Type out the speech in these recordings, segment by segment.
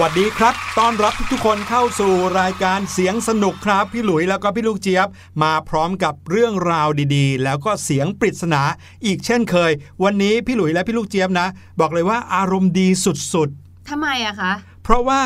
วัสดีครับ ต้อนรับทุกๆคนเข้าสู่รายการเสียงสนุกครับ พี่หลุยแล้วก็พี่ลูกเจี๊ยบ มาพร้อมกับเรื่องราวดีๆ แล้วก็เสียงปริศนา อีกเช่นเคย วันนี้พี่หลุยและพี่ลูกเจี๊ยบนะ บอกเลยว่าอารมณ์ดีสุดๆทำไมอะคะ เพราะว่า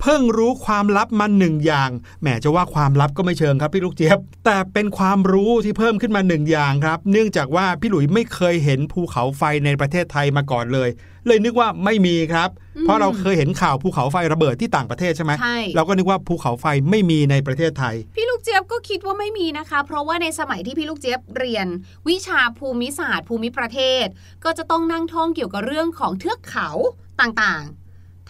เพิ่งรู้ความลับมาหนึ่งอย่างแหมจะว่าความลับก็ไม่เชิงครับพี่ลูกเจี๊ยบ แต่เป็นความรู้ที่เพิ่มขึ้นมาหนึ่งอย่างครับ เนื่องจากว่าพี่หลุยไม่เคยเห็นภูเขาไฟในประเทศไทยมาก่อนเลย เลยนึกว่าไม่มีครับ เพราะเราเคยเห็นข่าวภูเขาไฟระเบิดที่ต่างประเทศใช่ไหมใช่เราก็นึกว่าภูเขาไฟไม่มีในประเทศไทย พี่ลูกเจี๊ยบก็คิดว่าไม่มีนะคะ เพราะว่าในสมัยที่พี่ลูกเจี๊ยบเรียน วิชาภูมิศาสตร์ ภูมิประเทศ ก็จะต้องนั่งท่องเกี่ยวกับเรื่องของเทือกเขาต่าง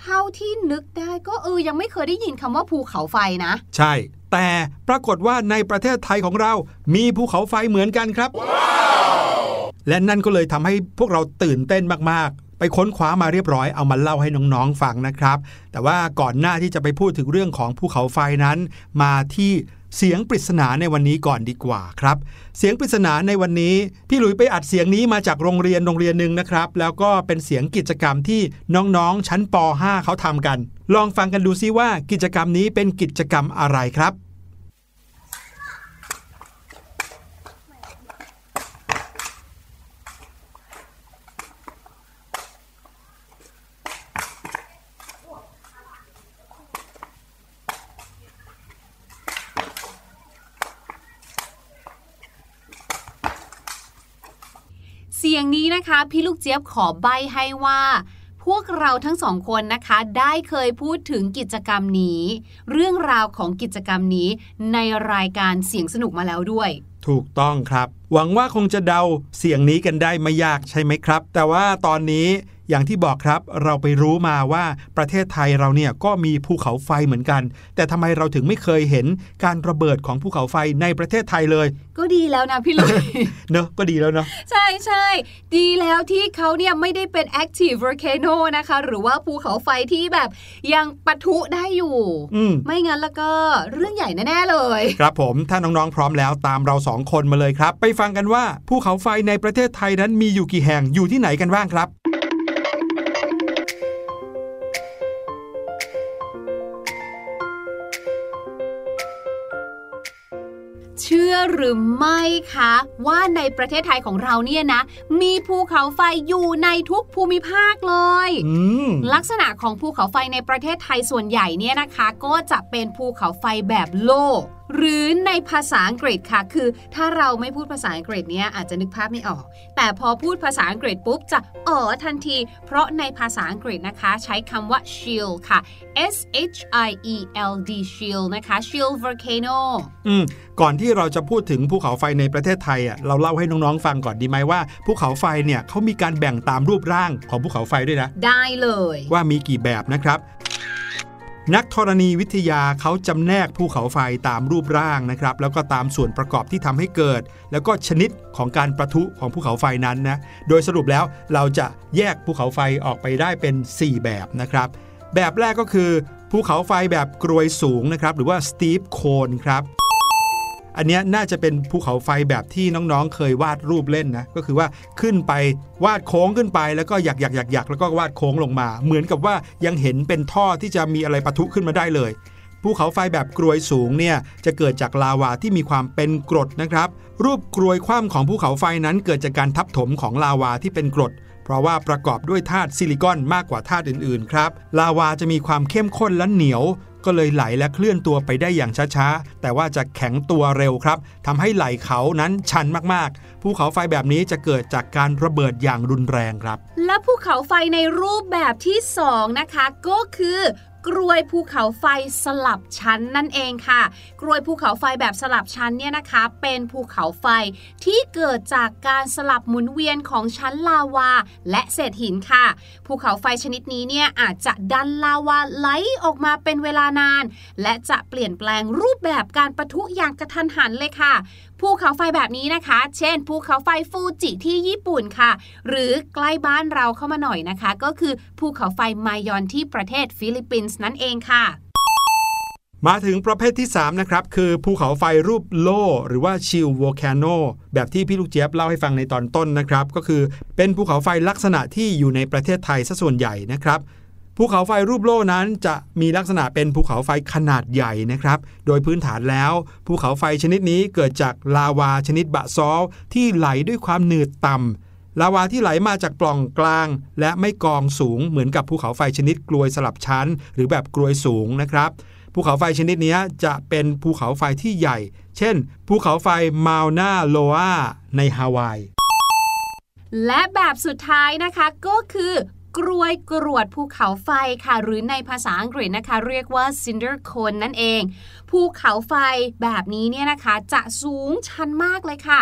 เท่าที่นึกได้ก็เออยังไม่เคยได้ยินคำว่าภูเขาไฟนะ ใช่ แต่ปรากฏว่าในประเทศไทยของเรา มีภูเขาไฟเหมือนกันครับ wow! และนั่นก็เลยทำให้พวกเราตื่นเต้นมากๆ ไปค้นคว้ามาเรียบร้อยเอามาเล่าให้น้องๆฟังนะครับ แต่ว่าก่อนหน้าที่จะไปพูดถึงเรื่องของภูเขาไฟนั้น มาที่เสียงปริศนาในวันนี้ก่อนดีกว่าครับ เสียงปริศนาในวันนี้ พี่หลุยไปอัดเสียงนี้มาจากโรงเรียนโรงเรียนหนึ่งนะครับ แล้วก็เป็นเสียงกิจกรรมที่น้องๆ ชั้นป .5 เขาทำกัน ลองฟังกันดูซิว่ากิจกรรมนี้เป็นกิจกรรมอะไรครับเสียงนี้นะคะ พี่ลูกเจี๊ยบขอใบให้ว่า พวกเราทั้งสองคนนะคะ ได้เคยพูดถึงกิจกรรมนี้ เรื่องราวของกิจกรรมนี้ในรายการเสียงสนุกมาแล้วด้วย ถูกต้องครับ หวังว่าคงจะเดาเสียงนี้กันได้ไม่ยากใช่ไหมครับ แต่ว่าตอนนี้อย่างที่บอกครับเราไปรู้มาว่าประเทศไทยเราเนี่ยก็มีภูเขาไฟเหมือนกัน แต่ทำไมเราถึงไม่เคยเห็นการระเบิดของภูเขาไฟในประเทศไทยเลย ก็ดีแล้วนะพี่ลุยเนอะก็ดีแล้วเนาะใช่ใช่ดีแล้วที่เขาเนี่ยไม่ได้เป็น active volcano นะคะ หรือว่าภูเขาไฟที่แบบยังปะทุได้อยู่มไม่งั้นแล้วก็เรื่องใหญ่แน่ๆเลย ครับผมถ้าน้องๆพร้อมแล้วตามเราสองคนมาเลยครับ ไปฟังกันว่าภูเขาไฟในประเทศไทยนั้นมีอยู่กี่แห่งอยู่ที่ไหนกันบ้างครับชื่อหรือไม่คะ ว่าในประเทศไทยของเราเนี่ยนะ มีภูเขาไฟอยู่ในทุกภูมิภาคเลยลักษณะของภูเขาไฟในประเทศไทยส่วนใหญ่เนี่ยนะคะ ก็จะเป็นภูเขาไฟแบบโลก หรือในภาษาอังกฤษค่ะ คือถ้าเราไม่พูดภาษาอังกฤษเนี้ยอาจจะนึกภาพไม่ออก แต่พอพูดภาษาอังกฤษปุ๊บจะอ๋อทันที เพราะในภาษาอังกฤษนะคะ ใช้คำว่า shield ค่ะ S H I E L D shield นะคะ shield volcano อืมก่อนที่เราจะพูดถึงภูเขาไฟในประเทศไทยอะเราเล่าให้น้องๆฟังก่อนดีไหมว่าภูเขาไฟเนี่ยเขามีการแบ่งตามรูปร่างของภูเขาไฟด้วยนะ ได้เลย ว่ามีกี่แบบนะครับ นักธรณีวิทยาเขาจำแนกภูเขาไฟตามรูปร่างนะครับ แล้วก็ตามส่วนประกอบที่ทำให้เกิด แล้วก็ชนิดของการประทุของภูเขาไฟนั้นนะ โดยสรุปแล้วเราจะแยกภูเขาไฟออกไปได้เป็น 4 แบบนะครับ แบบแรกก็คือภูเขาไฟแบบกรวยสูงนะครับ หรือว่าสตีฟโคนครับ อันนี้น่าจะเป็นภูเขาไฟแบบที่น้องๆ เคยวาดรูปเล่นนะ ก็คือว่าขึ้นไปวาดโค้งขึ้นไปแล้วก็หยักหยักหยักหยักแล้วก็วาดโค้งลงมา เหมือนกับว่ายังเห็นเป็นท่อที่จะมีอะไรปะทุขึ้นมาได้เลยภูเขาไฟแบบกรวยสูงเนี่ยจะเกิดจากลาวาที่มีความเป็นกรดนะครับ รูปกรวยคว่ำของภูเขาไฟนั้นเกิดจากการทับถมของลาวาที่เป็นกรด เพราะว่าประกอบด้วยธาตุซิลิคอนมากกว่าธาตุอื่นๆครับ ลาวาจะมีความเข้มข้นและเหนียว ก็เลยไหลและเคลื่อนตัวไปได้อย่างช้าๆ แต่ว่าจะแข็งตัวเร็วครับทำให้ไหลเขานั้นชันมากๆ ภูเขาไฟแบบนี้จะเกิดจากการระเบิดอย่างรุนแรงครับ และภูเขาไฟในรูปแบบที่ 2 นะคะ ก็คือ กรวยภูเขาไฟสลับชั้นนั่นเองค่ะ กรวยภูเขาไฟแบบสลับชั้นเนี่ยนะคะ เป็นภูเขาไฟที่เกิดจากการสลับหมุนเวียนของชั้นลาวา และเศษหินค่ะ ภูเขาไฟชนิดนี้เนี่ยอาจจะดันลาวาไหลออกมาเป็นเวลานาน และจะเปลี่ยนแปลงรูปแบบการประทุอย่างกระทันหันเลยค่ะภูเขาไฟแบบนี้นะคะ เช่น ภูเขาไฟฟูจิที่ญี่ปุ่นค่ะ หรือใกล้บ้านเราเข้ามาหน่อยนะคะ ก็คือภูเขาไฟมายอนที่ประเทศฟิลิปปินส์นั่นเองค่ะ มาถึงประเภทที่ 3 นะครับ คือภูเขาไฟรูปโล่ หรือว่า shield volcano แบบที่พี่ลูกเจี๊ยบเล่าให้ฟังในตอนต้นนะครับ ก็คือเป็นภูเขาไฟลักษณะที่อยู่ในประเทศไทยซะส่วนใหญ่นะครับภูเขาไฟรูปโล่นั้นจะมีลักษณะเป็นภูเขาไฟขนาดใหญ่นะครับ โดยพื้นฐานแล้ว ภูเขาไฟชนิดนี้เกิดจากลาวาชนิดบะซอลต์ที่ไหลด้วยความหนืดต่ำ ลาวาที่ไหลมาจากปล่องกลาง และไม่กองสูงเหมือนกับภูเขาไฟชนิดกลวยสลับชั้น หรือแบบกลวยสูงนะครับภูเขาไฟชนิดนี้จะเป็นภูเขาไฟที่ใหญ่ เช่น ภูเขาไฟมาลนาโลอาในฮาวาย และแบบสุดท้ายนะคะก็คือกรวยกรวดภูเขาไฟค่ะ หรือในภาษาอังกฤษนะคะ เรียกว่า cinder cone นั่นเอง ภูเขาไฟแบบนี้เนี่ยนะคะ จะสูงชันมากเลยค่ะ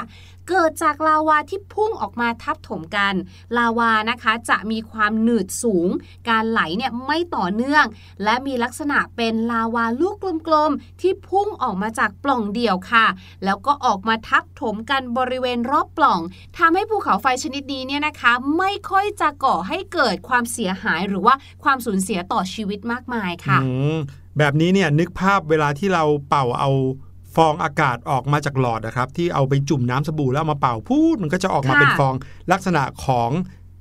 เกิดจากลาวาที่พุ่งออกมาทับถมกัน ลาวานะคะจะมีความหนืดสูง การไหลเนี่ยไม่ต่อเนื่อง และมีลักษณะเป็นลาวาลูกกลมๆ ที่พุ่งออกมาจากปล่องเดี่ยวค่ะ แล้วก็ออกมาทับถมกันบริเวณรอบปล่องทำให้ภูเขาไฟชนิดนี้เนี่ยนะคะ ไม่ค่อยจะก่อให้เกิดความเสียหายหรือว่าความสูญเสียต่อชีวิตมากมายค่ะแบบนี้เนี่ยนึกภาพเวลาที่เราเป่าเอา ฟองอากาศออกมาจากหลอดนะครับ ที่เอาไปจุ่มน้ำสบู่แล้วมาเป่าพูดมันก็จะออกมาเป็นฟองลักษณะของ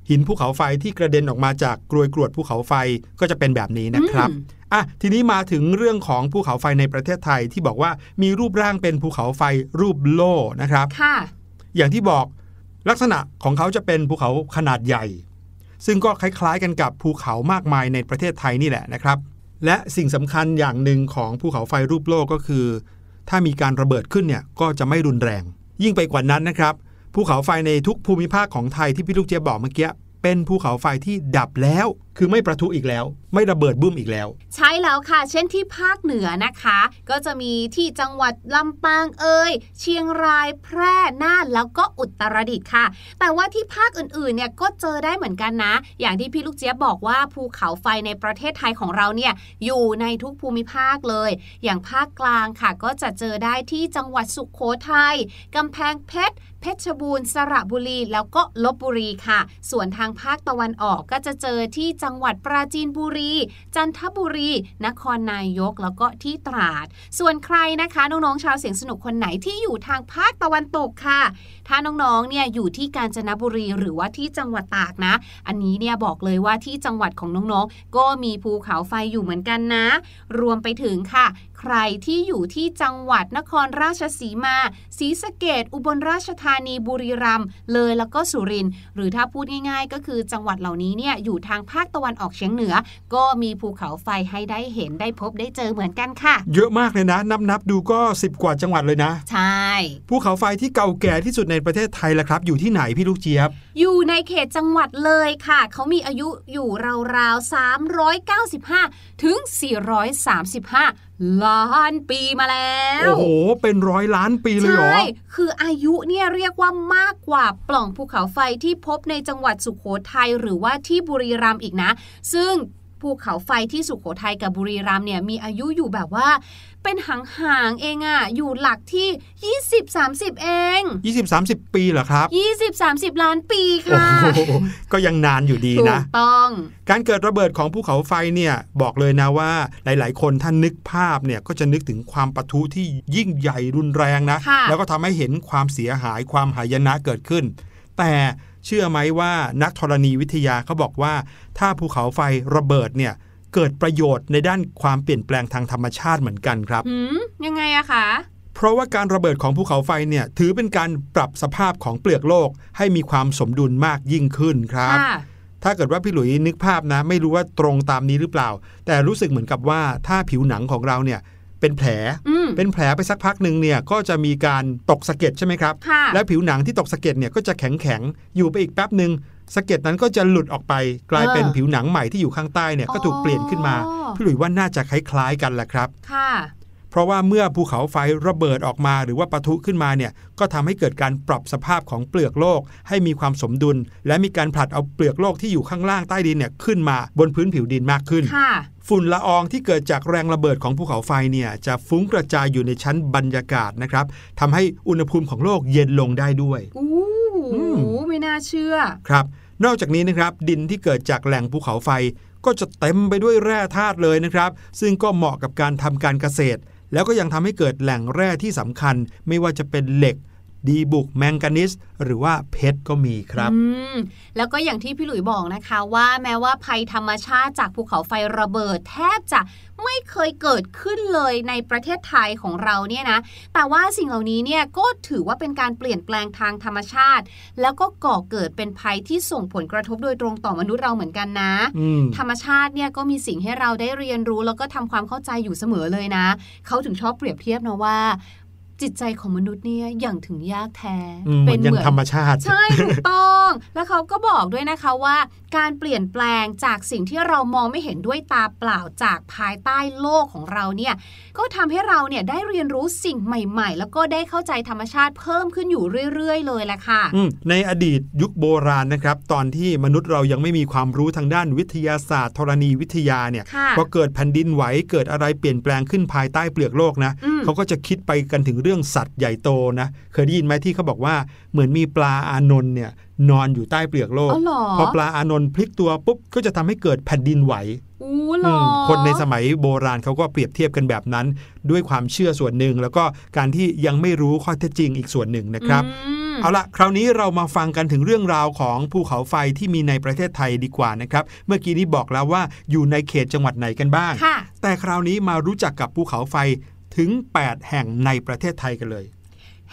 หินภูเขาไฟที่กระเด็นออกมาจากกรวยกรวดภูเขาไฟก็จะเป็นแบบนี้นะครับอะทีนี้มาถึงเรื่องของภูเขาไฟในประเทศไทยที่บอกว่ามีรูปร่างเป็นภูเขาไฟรูปโล่นะครับค่ะอย่างที่บอกลักษณะของเขาจะเป็นภูเขาขนาดใหญ่ ซึ่งก็คล้ายๆกันกับภูเขามากมายในประเทศไทยนี่แหละนะครับ และสิ่งสำคัญอย่างหนึ่งของภูเขาไฟรูปโลกก็คือ ถ้ามีการระเบิดขึ้นเนี่ยก็จะไม่รุนแรง ยิ่งไปกว่านั้นนะครับภูเขาไฟในทุกภูมิภาคของไทยที่พี่ลูกเจี๊ยบบอกเมื่อกี้เป็นภูเขาไฟที่ดับแล้ว คือไม่ประทุอีกแล้ว ไม่ระเบิดบึ้มอีกแล้ว ใช่แล้วค่ะ เช่นที่ภาคเหนือนะคะ ก็จะมีที่จังหวัดลำปางเอ่ยเชียงรายแพร่น่านแล้วก็อุตรดิตถ์ค่ะ แต่ว่าที่ภาคอื่นๆเนี่ยก็เจอได้เหมือนกันนะ อย่างที่พี่ลูกเจี๊ยบบอกว่าภูเขาไฟในประเทศไทยของเราเนี่ยอยู่ในทุกภูมิภาคเลย อย่างภาคกลางค่ะ ก็จะเจอได้ที่จังหวัดสุขโขทัยกำแพงเพชรเพชรบูรณ์สระบุรีแล้วก็ลบบุรีค่ะ ส่วนทางภาคตะวันออกก็จะเจอที่จัังหวัดปราจีนบุรี จันทบุรี นครนายกแล้วก็ที่ตราด ส่วนใครนะคะน้องๆชาวเสียงสนุกคนไหนที่อยู่ทางภาคตะวันตกค่ะ ถ้าน้องๆเนี่ยอยู่ที่กาญจนบุรีหรือว่าที่จังหวัดตากนะ อันนี้เนี่ยบอกเลยว่าที่จังหวัดของน้องๆ ก็มีภูเขาไฟอยู่เหมือนกันนะ รวมไปถึงค่ะใครที่อยู่ที่จังหวัดนครราชสีมาศรีสะเกดอุบลราชธานีบุรีรัมย์เลยแล้วก็สุรินทร์หรือถ้าพูดง่ายๆ ก็คือจังหวัดเหล่านี้เนี่ยอยู่ทางภาคตะวันออกเฉียงเหนือ ก็มีภูเขาไฟให้ได้เห็นได้พบได้เจอเหมือนกันค่ะ เยอะมากเลยนะ นับนับดูก็ 10 กว่าจังหวัดเลยนะ ใช่ภูเขาไฟที่เก่าแก่ที่สุดในประเทศไทยละครับ อยู่ที่ไหนพี่ลูกเจี๊ยบ อยู่ในเขตจังหวัดเลยค่ะ เขามีอายุอยู่ราวๆ395 ถึง 435 ล้านปีมาแล้ว โอ้โห เป็นร้อยล้านปีเลยเหรอ ใช่ คืออายุเนี่ยเรียกว่ามากกว่าปล่องภูเขาไฟที่พบในจังหวัดสุขโขทัยหรือว่าที่บุรีรัมย์อีกนะ ซึ่ง ภูเขาไฟที่สุขโขทัยกับบุรีรัมย์เนี่ยมีอายุอยู่แบบว่า เป็นหางๆเองอะอยู่หลักที่ 20-30 เอง 20-30 ปีเหรอครับ 20-30 ล้านปีค่ะก็ยังนานอยู่ดีนะถูกต้อง การเกิดระเบิดของภูเขาไฟเนี่ยบอกเลยนะว่าหลาย ๆ คนท่านนึกภาพเนี่ยก็จะนึกถึงความปะทุที่ยิ่งใหญ่รุนแรงนะ แล้วก็ทำให้เห็นความเสียหายความหายนะเกิดขึ้น แต่ เชื่อไหมว่านักธรณีวิทยาเขาบอกว่า ถ้าภูเขาไฟระเบิดเนี่ยเกิดประโยชน์ในด้านความเปลี่ยนแปลงทางธรรมชาติเหมือนกันครับยังไงอะคะเพราะว่าการระเบิดของภูเขาไฟเนี่ยถือเป็นการปรับสภาพของเปลือกโลกให้มีความสมดุลมากยิ่งขึ้นครับ ถ้าเกิดว่าพี่หลุยนึกภาพนะ ไม่รู้ว่าตรงตามนี้หรือเปล่า แต่รู้สึกเหมือนกับว่าถ้าผิวหนังของเราเนี่ย เป็นแผล เป็นแผลไปสักพักหนึ่งเนี่ยก็จะมีการตกสะเก็ดใช่ไหมครับ และผิวหนังที่ตกสะเก็ดเนี่ยก็จะแข็งแข็งอยู่ไปอีกแป๊บหนึ่งสะเก็ดนั้นก็จะหลุดออกไปกลายเป็นผิวหนังใหม่ที่อยู่ข้างใต้เนี่ยก็ถูกเปลี่ยนขึ้นมา พี่หลุยว่าน่าจะคล้ายๆกันแหละครับ ค่ะ เพราะว่าเมื่อภูเขาไฟระเบิดออกมาหรือว่าปะทุขึ้นมาเนี่ยก็ทำให้เกิดการปรับสภาพของเปลือกโลก ให้มีความสมดุล และมีการผลัดเอาเปลือกโลกที่อยู่ข้างล่างใต้ดินเนี่ยขึ้นมาบนพื้นผิวดินมากขึ้นฝุ่นละอองที่เกิดจากแรงระเบิดของภูเขาไฟเนี่ยจะฟุ้งกระจายอยู่ในชั้นบรรยากาศนะครับทำให้อุณหภูมิของโลกเย็นลงได้ด้วยอู้ไม่น่าเชื่อครับ นอกจากนี้นะครับ ดินที่เกิดจากแหล่งภูเขาไฟ ก็จะเต็มไปด้วยแร่ธาตุเลยนะครับ ซึ่งก็เหมาะกับการทำการเกษตร แล้วก็ยังทำให้เกิดแหล่งแร่ที่สำคัญไม่ว่าจะเป็นเหล็ก ดีบุกแมงกานิสหรือว่าเพชรก็มีครับอืมแล้วก็อย่างที่พี่หลุยบอกนะคะว่าแม้ว่าภัยธรรมชาติจากภูเขาไฟระเบิดแทบจะไม่เคยเกิดขึ้นเลยในประเทศไทยของเราเนี่ยนะ แต่ว่าสิ่งเหล่านี้เนี่ยก็ถือว่าเป็นการเปลี่ยนแปลงทางธรรมชาติ แล้วก็ก่อเกิดเป็นภัยที่ส่งผลกระทบโดยตรงต่อมนุษย์เราเหมือนกันนะอืมธรรมชาติเนี่ยก็มีสิ่งให้เราได้เรียนรู้ แล้วก็ทำความเข้าใจอยู่เสมอเลยนะ เขาถึงชอบเปรียบเทียบนะว่า จิตใจของมนุษย์เนี่ยอย่างถึงยากแท้อืมเหมือนอย่างธรรมชาติ ใช่ถูกต้อง แล้วเขาก็บอกด้วยนะคะว่า การเปลี่ยนแปลงจากสิ่งที่เรามองไม่เห็นด้วยตาเปล่าจากภายใต้โลกของเราเนี่ยก็ทำให้เราเนี่ยได้เรียนรู้สิ่งใหม่ ๆ แล้วก็ได้เข้าใจธรรมชาติเพิ่มขึ้นอยู่เรื่อย ๆ เลยแหละค่ะอืมในอดีตยุคโบราณนะครับ ตอนที่มนุษย์เรายังไม่มีความรู้ทางด้านวิทยาศาสตร์ธรณีวิทยาเนี่ยค่ะพอเกิดแผ่นดินไหวเกิดอะไรเปลี่ยนแปลงขึ้นภายใต้เปลือกโลกนะอืมเขาก็จะคิดไปกันถึงเรื่องสัตว์ใหญ่โตนะเคยได้ยินไหมที่เขาบอกว่าเหมือนมีปลาอานนท์เนี่ยนอนอยู่ใต้เปลือกโลกอ๋อเหรอพอปลาอานนท์พลิกตัวปุ๊บก็จะทำให้เกิดแผ่นดินไหวอู้เหรอือมคนในสมัยโบราณเขาก็เปรียบเทียบกันแบบนั้น ด้วยความเชื่อส่วนหนึ่ง แล้วก็การที่ยังไม่รู้ข้อเท็จจริงอีกส่วนหนึ่งนะครับอืมเอาละคราวนี้เรามาฟังกันถึงเรื่องราวของภูเขาไฟที่มีในประเทศไทยดีกว่านะครับ เมื่อกี้นี้บอกแล้วว่าอยู่ในเขตจังหวัดไหนกันบ้างค่ะแต่คราวนี้มารู้จักกับภูเขาไฟ ถึง 8 แห่งในประเทศไทยกันเลย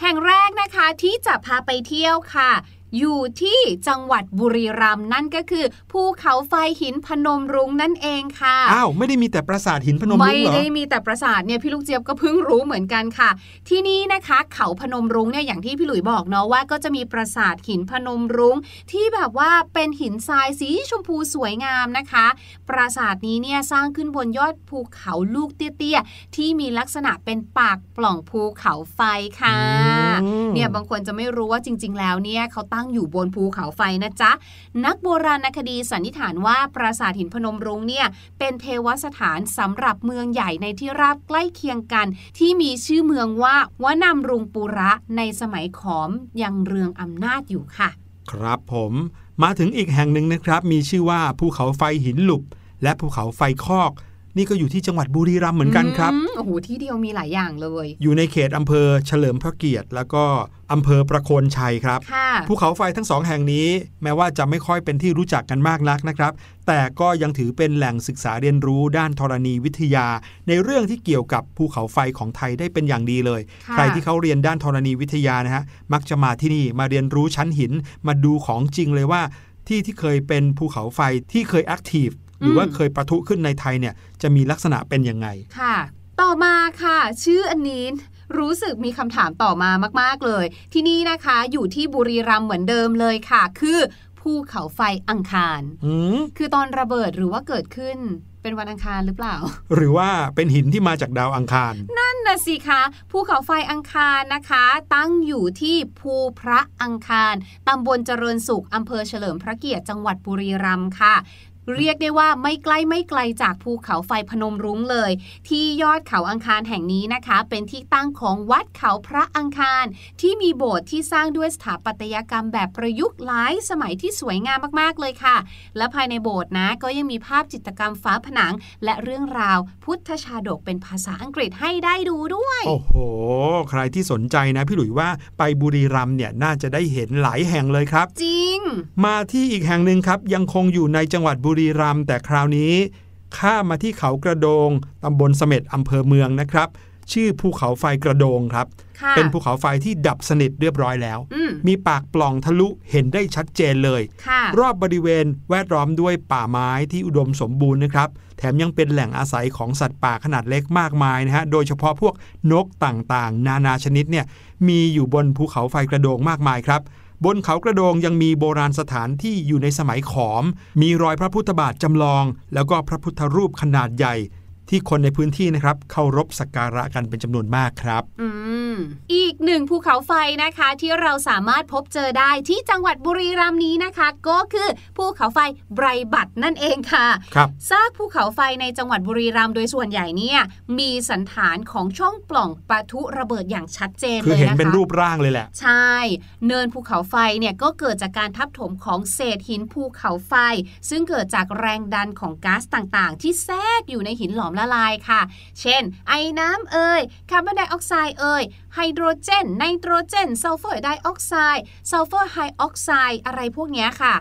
แห่งแรกนะคะที่จะพาไปเที่ยวค่ะ อยู่ที่จังหวัดบุรีรัมย์นั่นก็คือภูเขาไฟหินพนมรุ้งนั่นเองค่ะอ้าวไม่ได้มีแต่ปราสาทหินพนมรุ้ไม่งเหรอได้มีแต่ปราสาทเนี่ยพี่ลูกเจี๊ยบก็เพิ่งรู้เหมือนกันค่ะ ที่นี่นะคะเขาพนมรุ้งเนี่ยอย่างที่พี่หลุยบอกเนาะว่าก็จะมีปราสาทหินพนมรุ้ง ที่แบบว่าเป็นหินทรายสีชมพูสวยงามนะคะ ปราสาทนี้เนี่ยสร้างขึ้นบนยอดภูเขาลูกเตี้ยๆที่มีลักษณะเป็นปากปล่องภูเขาไฟค่ะอืมเนี่ยบางคนจะไม่รู้ว่าจริง ๆ แล้วเนี่ยเขาตั้งอยู่บนภูเขาไฟนะจ๊ะ นักโบราณคดีสันนิษฐานว่าปราสาทหินพนมรุ้งเนี่ยเป็นเทวสถานสำหรับเมืองใหญ่ในที่ราบใกล้เคียงกัน ที่มีชื่อเมืองว่าวานำรุงปุระในสมัยขอมยังเรืองอำนาจอยู่ค่ะ ครับผมมาถึงอีกแห่งหนึ่งนะครับ มีชื่อว่าภูเขาไฟหินหลุบ และภูเขาไฟคอก นี่ก็อยู่ที่จังหวัดบุรีรัมย์เหมือนกันครับอืมโอ้โหที่เดียวมีหลายอย่างเลย อยู่ในเขตอำเภอเฉลิมพระเกียรติ แล้วก็อำเภอประโคนชัยครับค่ะภูเขาไฟทั้งสองแห่งนี้ แม้ว่าจะไม่ค่อยเป็นที่รู้จักกันมากนักนะครับ แต่ก็ยังถือเป็นแหล่งศึกษาเรียนรู้ด้านธรณีวิทยา ในเรื่องที่เกี่ยวกับภูเขาไฟของไทยได้เป็นอย่างดีเลยค่ะใครที่เขาเรียนด้านธรณีวิทยานะฮะมักจะมาที่นี่มาเรียนรู้ชั้นหินมาดูของจริงเลยว่าที่ที่เคยเป็นภูเขาไฟที่เคยแอคทีฟ หรือว่าเคยประทุขึ้นในไทยเนี่ยจะมีลักษณะเป็นยังไง ค่ะ ต่อมาค่ะ ชื่ออันนี้รู้สึกมีคำถามต่อมามาก ๆ เลย ที่นี่นะคะอยู่ที่บุรีรัมย์เหมือนเดิมเลยค่ะ คือภูเขาไฟอังคารอืมคือตอนระเบิดหรือว่าเกิดขึ้นเป็นวันอังคารหรือเปล่า หรือว่าเป็นหินที่มาจากดาวอังคาร นั่นนะสิคะภูเขาไฟอังคารนะคะ ตั้งอยู่ที่ภูพระอังคารตำบลเจริญสุขอำเภอเฉลิมพระเกียรติจังหวัดบุรีรัมย์ค่ะ เรียกได้ว่าไม่ใกล้ไม่ไกลจากภูเขาไฟพนมรุ้งเลย ที่ยอดเขาอังคารแห่งนี้นะคะ เป็นที่ตั้งของวัดเขาพระอังคาร ที่มีโบสถ์ที่สร้างด้วยสถาปัตยกรรมแบบประยุกต์หลายสมัยที่สวยงามมากๆเลยค่ะ และภายในโบสถ์นะก็ยังมีภาพจิตรกรรมฝาผนัง และเรื่องราวพุทธชาดกเป็นภาษาอังกฤษให้ได้ดูด้วย โอ้โห ใครที่สนใจนะพี่หลุยว่าไปบุรีรัมย์เนี่ยน่าจะได้เห็นหลายแห่งเลยครับ จริง มาที่อีกแห่งหนึ่งครับยังคงอยู่ในจังหวัดบุรีรัมย์แต่คราวนี้ ข้ามมาที่เขากระโดงตำบลเสม็ดอำเภอเมืองนะครับ ชื่อภูเขาไฟกระโดงครับค่ะเป็นภูเขาไฟที่ดับสนิทเรียบร้อยแล้วอืมมีปากปล่องทะลุเห็นได้ชัดเจนเลยค่ะรอบบริเวณแวดล้อมด้วยป่าไม้ที่อุดมสมบูรณ์นะครับ แถมยังเป็นแหล่งอาศัยของสัตว์ป่าขนาดเล็กมากมายนะฮะโดยเฉพาะพวกนกต่างๆ นานาชนิดเนี่ยมีอยู่บนภูเขาไฟกระโดงมากมายครับ บนเขากระโดงยังมีโบราณสถานที่อยู่ในสมัยขอม มีรอยพระพุทธบาทจำลอง แล้วก็พระพุทธรูปขนาดใหญ่ ที่คนในพื้นที่นะครับเคารพสักการะกันเป็นจำนวนมากครับ อืม อีกหนึ่งภูเขาไฟนะคะที่เราสามารถพบเจอได้ที่จังหวัดบุรีรัมย์นี้นะคะ ก็คือภูเขาไฟไบรบัตนั่นเองค่ะครับซากภูเขาไฟในจังหวัดบุรีรัมย์โดยส่วนใหญ่เนี่ยมีสันฐานของช่องปล่องปะทุระเบิดอย่างชัดเจนคือเลยเห็นนะคะเป็นรูปร่างเลยแหละ ใช่ เนินภูเขาไฟเนี่ยก็เกิดจากการทับถมของเศษหินภูเขาไฟ ซึ่งเกิดจากแรงดันของก๊าซต่างๆ ที่แทรกอยู่ในหินหลอมละลายค่ะ เช่น ไอ้น้ำเอ่ยคาร์บอนไดออกไซด์เอ่ย ไฮโดรเจนไนโตรเจนซัลเฟอร์ไดออกไซด์ซัลเฟอร์ไฮออกไซด์อะไรพวกนี้ค่ะ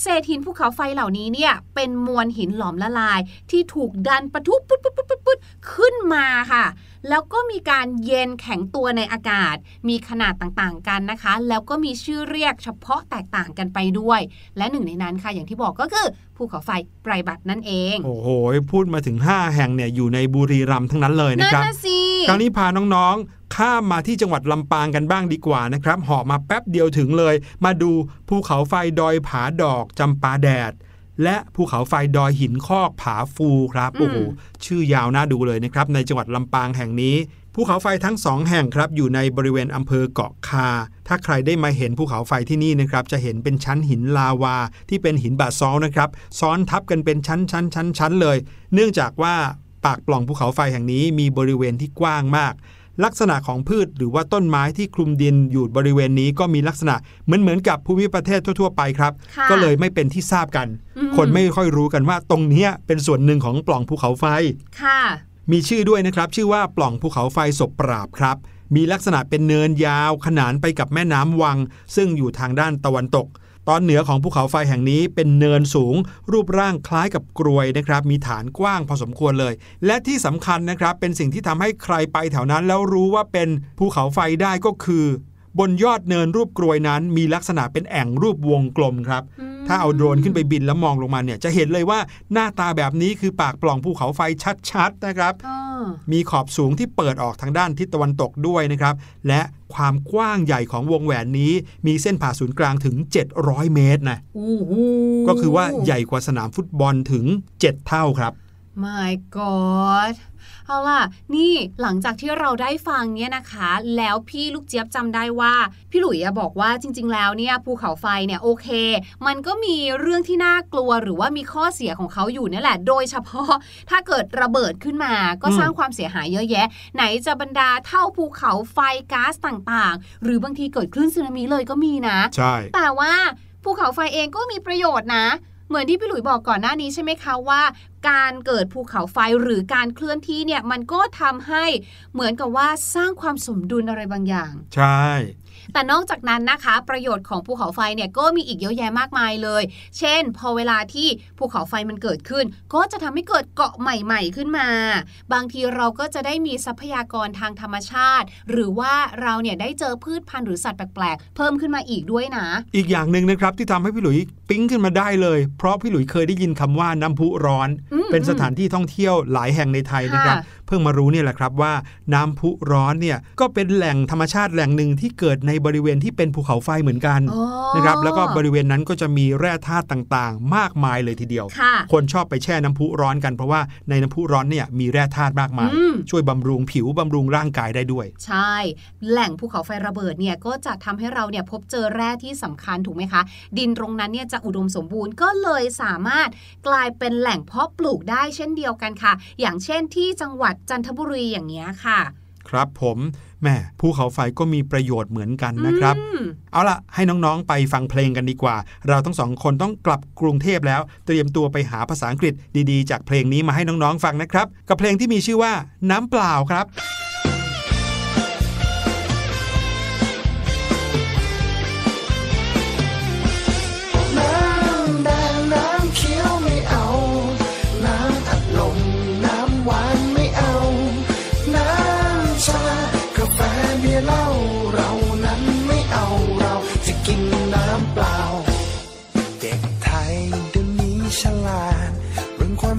เศษหินภูเขาไฟเหล่านี้เนี่ยเป็นมวลหินหลอมละลาย ที่ถูกดันปะทุปุ๊บปุ๊บปุ๊บปุ๊บขึ้นมาค่ะ แล้วก็มีการเย็นแข็งตัวในอากาศ มีขนาดต่างๆกันนะคะ แล้วก็มีชื่อเรียกเฉพาะแตกต่างกันไปด้วย และหนึ่งในนั้นค่ะอย่างที่บอกก็คือภูเขาไฟไพรบัตนั่นเอง โอ้โห พูดมาถึง 5 แห่งเนี่ยอยู่ในบุรีรัมย์ทั้งนั้นเลยนะครับนั่นสิคราวนี้พาน้องๆ ข้ามมาที่จังหวัดลำปางกันบ้างดีกว่านะครับเหาะมาแป๊บเดียวถึงเลย มาดูภูเขาไฟดอยผาดอกจำปาแดด และภูเขาไฟดอยหินคอกผาฟูครับโอ้โหชื่อยาวน่าดูเลยนะครับ ในจังหวัดลำปางแห่งนี้ภูเขาไฟทั้งสองแห่งครับอยู่ในบริเวณอำเภอเกาะคา ถ้าใครได้มาเห็นภูเขาไฟที่นี่นะครับจะเห็นเป็นชั้นหินลาวา ที่เป็นหินบาซอลต์นะครับซ้อนทับกันเป็นชั้นชั้นชั้นชั้นเลย เนื่องจากว่าปากปล่องภูเขาไฟแห่งนี้มีบริเวณที่กว้างมาก ลักษณะของพืชหรือว่าต้นไม้ที่คลุมดินอยู่บริเวณนี้ก็มีลักษณะเหมือนเหมือนกับภูมิประเทศทั่ว ๆ ไปครับค่ะก็เลยไม่เป็นที่ทราบกันอืมคนไม่ค่อยรู้กันว่าตรงเนี้ยเป็นส่วนหนึ่งของปล่องภูเขาไฟค่ะมีชื่อด้วยนะครับ ชื่อว่าปล่องภูเขาไฟศพปราบครับ มีลักษณะเป็นเนินยาวขนานไปกับแม่น้ำวัง ซึ่งอยู่ทางด้านตะวันตก ตอนเหนือของภูเขาไฟแห่งนี้เป็นเนินสูง รูปร่างคล้ายกับกรวยนะครับ มีฐานกว้างพอสมควรเลย และที่สำคัญนะครับเป็นสิ่งที่ทำให้ใครไปแถวนั้นแล้วรู้ว่าเป็นภูเขาไฟได้ก็คือ บนยอดเนินรูปกรวยนั้น มีลักษณะเป็นแอ่งรูปวงกลมครับ ถ้าเอาโดรนขึ้นไปบินแล้วมองลงมาเนี่ยจะเห็นเลยว่าหน้าตาแบบนี้คือปากปล่องภูเขาไฟชัดๆนะครับอ๋อมีขอบสูงที่เปิดออกทางด้านทิศตะวันตกด้วยนะครับ และความกว้างใหญ่ของวงแหวนนี้ มีเส้นผ่าศูนย์กลางถึง 700 เมตรนะอู้หูก็คือว่าใหญ่กว่าสนามฟุตบอลถึง 7 เท่าครับ My God เอาล่ะ นี่หลังจากที่เราได้ฟังเนี่ยนะคะ แล้วพี่ลูกเจี๊ยบจำได้ว่า พี่หลุยอะบอกว่าจริง ๆ แล้วเนี่ยภูเขาไฟเนี่ยโอเค มันก็มีเรื่องที่น่ากลัวหรือว่ามีข้อเสียของเขาอยู่เนี่ยแหละ โดยเฉพาะถ้าเกิดระเบิดขึ้นมา ก็อืมสร้างความเสียหายเยอะแยะ ไหนจะบรรดาเท่าภูเขาไฟก๊าซต่างๆ หรือบางทีเกิดคลื่นสึนามิเลยก็มีนะ ใช่ แต่ว่าภูเขาไฟเองก็มีประโยชน์นะ เหมือนที่พี่หลุยบอกก่อนหน้านี้ใช่ไหมคะว่า การเกิดภูเขาไฟหรือการเคลื่อนที่เนี่ยมันก็ทำให้เหมือนกับว่าสร้างความสมดุลอะไรบางอย่าง ใช่ แต่นอกจากนั้นนะคะ ประโยชน์ของภูเขาไฟเนี่ยก็มีอีกเยอะแยะมากมายเลย เช่น พอเวลาที่ภูเขาไฟมันเกิดขึ้น ก็จะทำให้เกิดเกาะใหม่ ๆ ขึ้นมา บางทีเราก็จะได้มีทรัพยากรทางธรรมชาติ หรือว่าเราเนี่ยได้เจอพืชพันธุ์หรือสัตว์แปลกๆ เพิ่มขึ้นมาอีกด้วยนะ อีกอย่างหนึ่งนะครับที่ทำให้พี่หลุยปิ๊งขึ้นมาได้เลย เพราะพี่หลุยเคยได้ยินคำว่าน้ำพุร้อนอืมเป็นสถานที่ท่องเที่ยวหลายแห่งในไทยนะครับค่ะเพิ่งมารู้เนี่ยแหละครับว่าน้ำพุร้อนเนี่ยก็เป็นแหล่งธรรมชาติแหล่งหนึ่งที่เกิดในบริเวณที่เป็นภูเขาไฟเหมือนกันอ๋อนะครับแล้วก็บริเวณนั้นก็จะมีแร่ธาตุต่างๆ มากมายเลยทีเดียวค่ะคนชอบไปแช่น้ำพุร้อนกันเพราะว่าในน้ำพุร้อนเนี่ยมีแร่ธาตุมากมายอืมช่วยบำรุงผิวบำรุงร่างกายได้ด้วย ใช่ แหล่งภูเขาไฟระเบิดเนี่ยก็จะทำให้เราเนี่ยพบเจอแร่ที่สำคัญถูกไหมคะ ดินตรงนั้นเนี่ยจะอุดมสมบูรณ์ก็เลยสามารถกลายเป็นแหล่งเพาะปลูกได้เช่นเดียวกันค่ะ อย่างเช่นที่จังหวัดจันทบุรีอย่างเงี้ยค่ะ ครับผม แหม่ภูเขาไฟก็มีประโยชน์เหมือนกันนะครับอืมเอาล่ะ ให้น้องๆไปฟังเพลงกันดีกว่า เราทั้งสองคนต้องกลับกรุงเทพแล้ว เตรียมตัวไปหาภาษาอังกฤษดีๆ จากเพลงนี้มาให้น้องๆฟังนะครับ กับเพลงที่มีชื่อว่า น้ำเปล่าครับ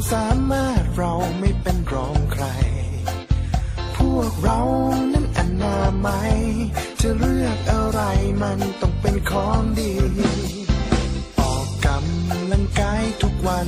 สามารถเราไม่เป็นรองใคร พวกเรานั้นอนามัยจะเลือกอะไรมันต้องเป็นของดี ออกกำลังกายทุกวัน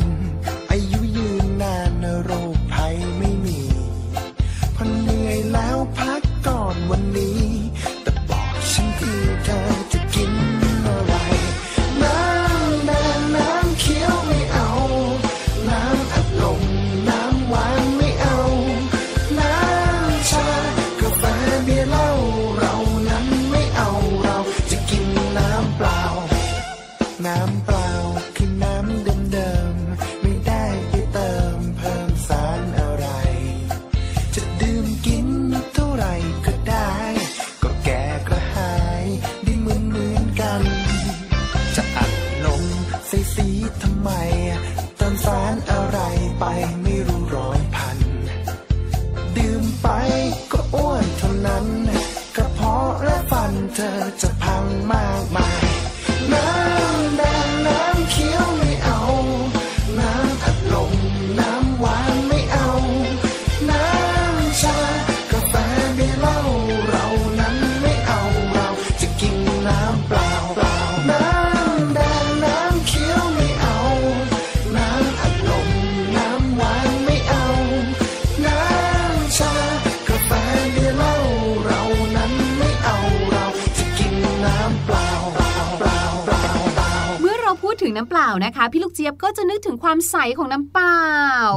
น้ำเปล่านะคะ พี่ลูกเจี๊ยบก็จะนึกถึงความใสของน้ำเปล่า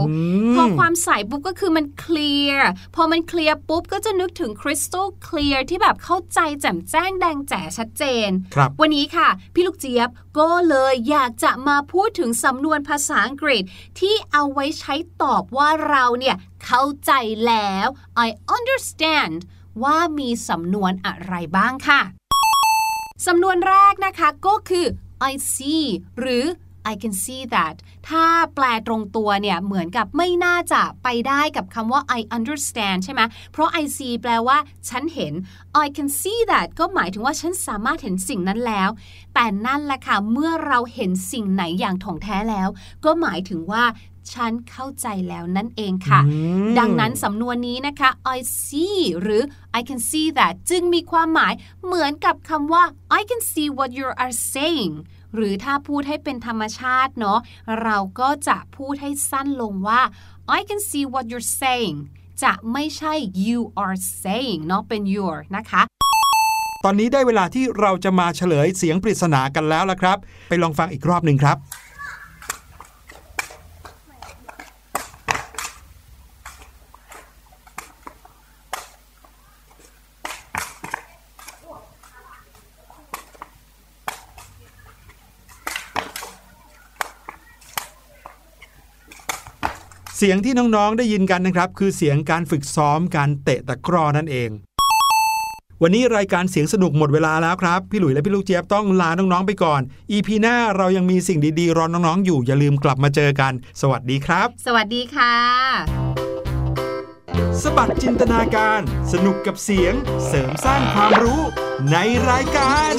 อืมพอความใสปุ๊บก็คือมันเคลียร์พอมันเคลียร์ปุ๊บก็จะนึกถึงคริสตัลเคลียร์ที่แบบเข้าใจแจ่มแจ้งแดงแจ๋ชัดเจน ครับ วันนี้ค่ะ พี่ลูกเจี๊ยบก็เลยอยากจะมาพูดถึงสำนวนภาษาอังกฤษ ที่เอาไว้ใช้ตอบว่าเราเนี่ยเข้าใจแล้ว I understand ว่ามีสำนวนอะไรบ้างค่ะ สำนวนแรกนะคะก็คือ I see หรือ I can see that ถ้าแปลตรงตัวเนี่ยเหมือนกับไม่น่าจะไปได้กับคำว่า I understand ใช่ไหม เพราะ I see แปลว่าฉันเห็น I can see that ก็หมายถึงว่าฉันสามารถเห็นสิ่งนั้นแล้ว แต่นั่นแหละค่ะ เมื่อเราเห็นสิ่งไหนอย่างถ่องแท้แล้ว ก็หมายถึงว่า ฉันเข้าใจแล้วนั่นเองค่ะอืมดังนั้นสำนวนนี้นะคะ I see หรือ I can see that จึงมีความหมายเหมือนกับคำว่า I can see what you are saying หรือถ้าพูดให้เป็นธรรมชาติเนาะเราก็จะพูดให้สั้นลงว่า I can see what you're saying จะไม่ใช่ you are saying เนาะเป็น your นะคะตอนนี้ได้เวลาที่เราจะมาเฉลยเสียงปริศนากันแล้วละครับ ไปลองฟังอีกรอบหนึ่งครับ สียงที่น้องๆได้ยินกันนะครับ คือเสียงการฝึกซ้อมการเตะตะกร้อนั่นเอง วันนี้รายการเสียงสนุกหมดเวลาแล้วครับ พี่หลุยและพี่ลูกเจี๊ยบต้องลาน้องๆไปก่อน EP หน้าเรายังมีสิ่งดีๆรอน้องๆอยู่อย่าลืมกลับมาเจอกัน สวัสดีครับ สวัสดีค่ะ สบัดจินตนาการ สนุกกับเสียง เสริมสร้างความรู้ในรายการ